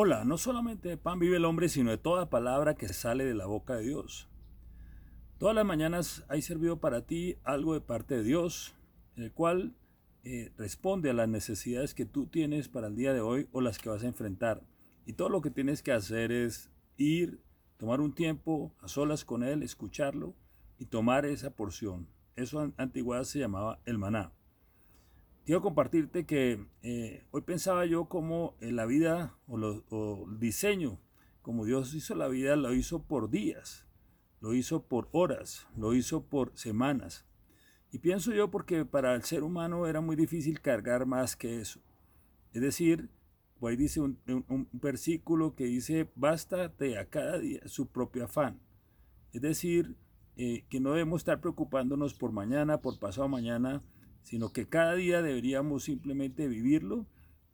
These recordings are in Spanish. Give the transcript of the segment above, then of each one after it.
Hola, no solamente de pan vive el hombre, sino de toda palabra que sale de la boca de Dios. Todas las mañanas hay servido para ti algo de parte de Dios, el cual eh, responde a las necesidades que tú tienes para el día de hoy o las que vas a enfrentar. Y todo lo que tienes que hacer es ir, tomar un tiempo a solas con Él, escucharlo y tomar esa porción. Eso en antigüedad se llamaba el maná. Quiero compartirte que eh, hoy pensaba yo cómo en la vida o, el diseño, como Dios hizo la vida, lo hizo por días, lo hizo por horas, lo hizo por semanas. Y pienso yo porque para el ser humano era muy difícil cargar más que eso. Es decir, ahí dice un, versículo que dice, bástate a cada día su propio afán. Es decir, eh, que no debemos estar preocupándonos por mañana, por pasado mañana, sino que cada día deberíamos simplemente vivirlo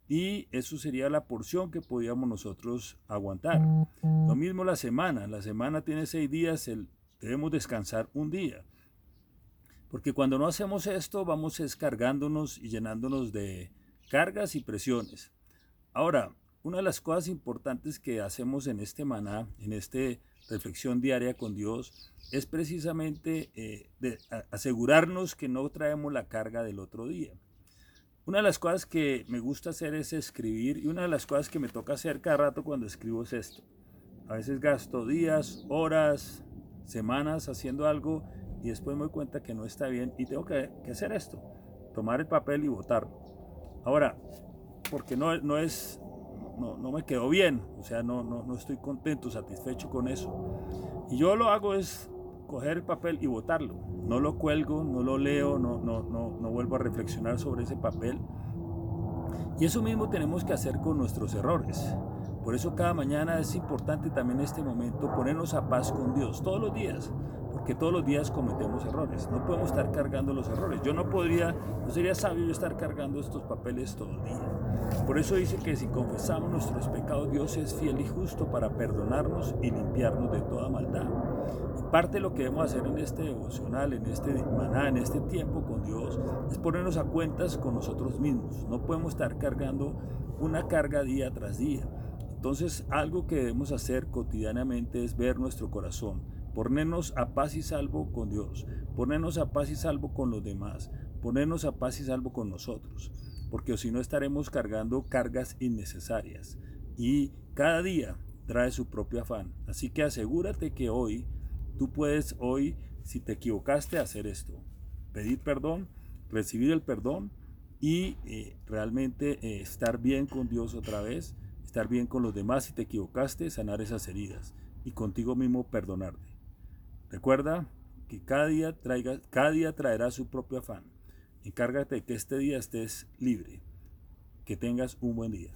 y eso sería la porción que podíamos nosotros aguantar. Lo mismo la semana, la semana tiene seis días, debemos descansar un día. Porque cuando no hacemos esto vamos descargándonos y llenándonos de cargas y presiones. Ahora, una de las cosas importantes que hacemos en este maná, en esta reflexión diaria con Dios, es precisamente eh, asegurarnos que no traemos la carga del otro día. Una de las cosas que me gusta hacer es escribir y una de las cosas que me toca hacer cada rato cuando escribo es esto. A veces gasto días, horas, semanas haciendo algo y después me doy cuenta que no está bien y tengo que, hacer esto, tomar el papel y votarlo. Ahora, porque no, no es, no, no, me quedó bien, o sea, no, no, no estoy contento, satisfecho con eso. Y yo lo hago es coger el papel y botarlo. No lo cuelgo, no lo leo, no, no, no, no vuelvo a reflexionar sobre ese papel. Y eso mismo tenemos que hacer con nuestros errores. Por eso cada mañana es importante también en este momento ponernos a paz con Dios todos los días, porque todos los días cometemos errores. No podemos estar cargando los errores. Yo no podría, no sería sabio yo estar cargando estos papeles todo el día. Por eso dice que si confesamos nuestros pecados, Dios es fiel y justo para perdonarnos y limpiarnos de toda maldad. Parte de lo que debemos hacer en este devocional, en este maná, en este tiempo con Dios, es ponernos a cuentas con nosotros mismos. No podemos estar cargando una carga día tras día. Entonces, algo que debemos hacer cotidianamente es ver nuestro corazón, ponernos a paz y salvo con Dios, ponernos a paz y salvo con los demás, ponernos a paz y salvo con nosotros, porque si no estaremos cargando cargas innecesarias. Y cada día trae su propio afán. Así que asegúrate que hoy Tú puedes hoy, si te equivocaste, hacer esto. Pedir perdón, recibir el perdón y eh, realmente eh, estar bien con Dios otra vez, estar bien con los demás si te equivocaste, sanar esas heridas y contigo mismo perdonarte. Recuerda que cada día, cada día traerá su propio afán. Encárgate de que este día estés libre. Que tengas un buen día.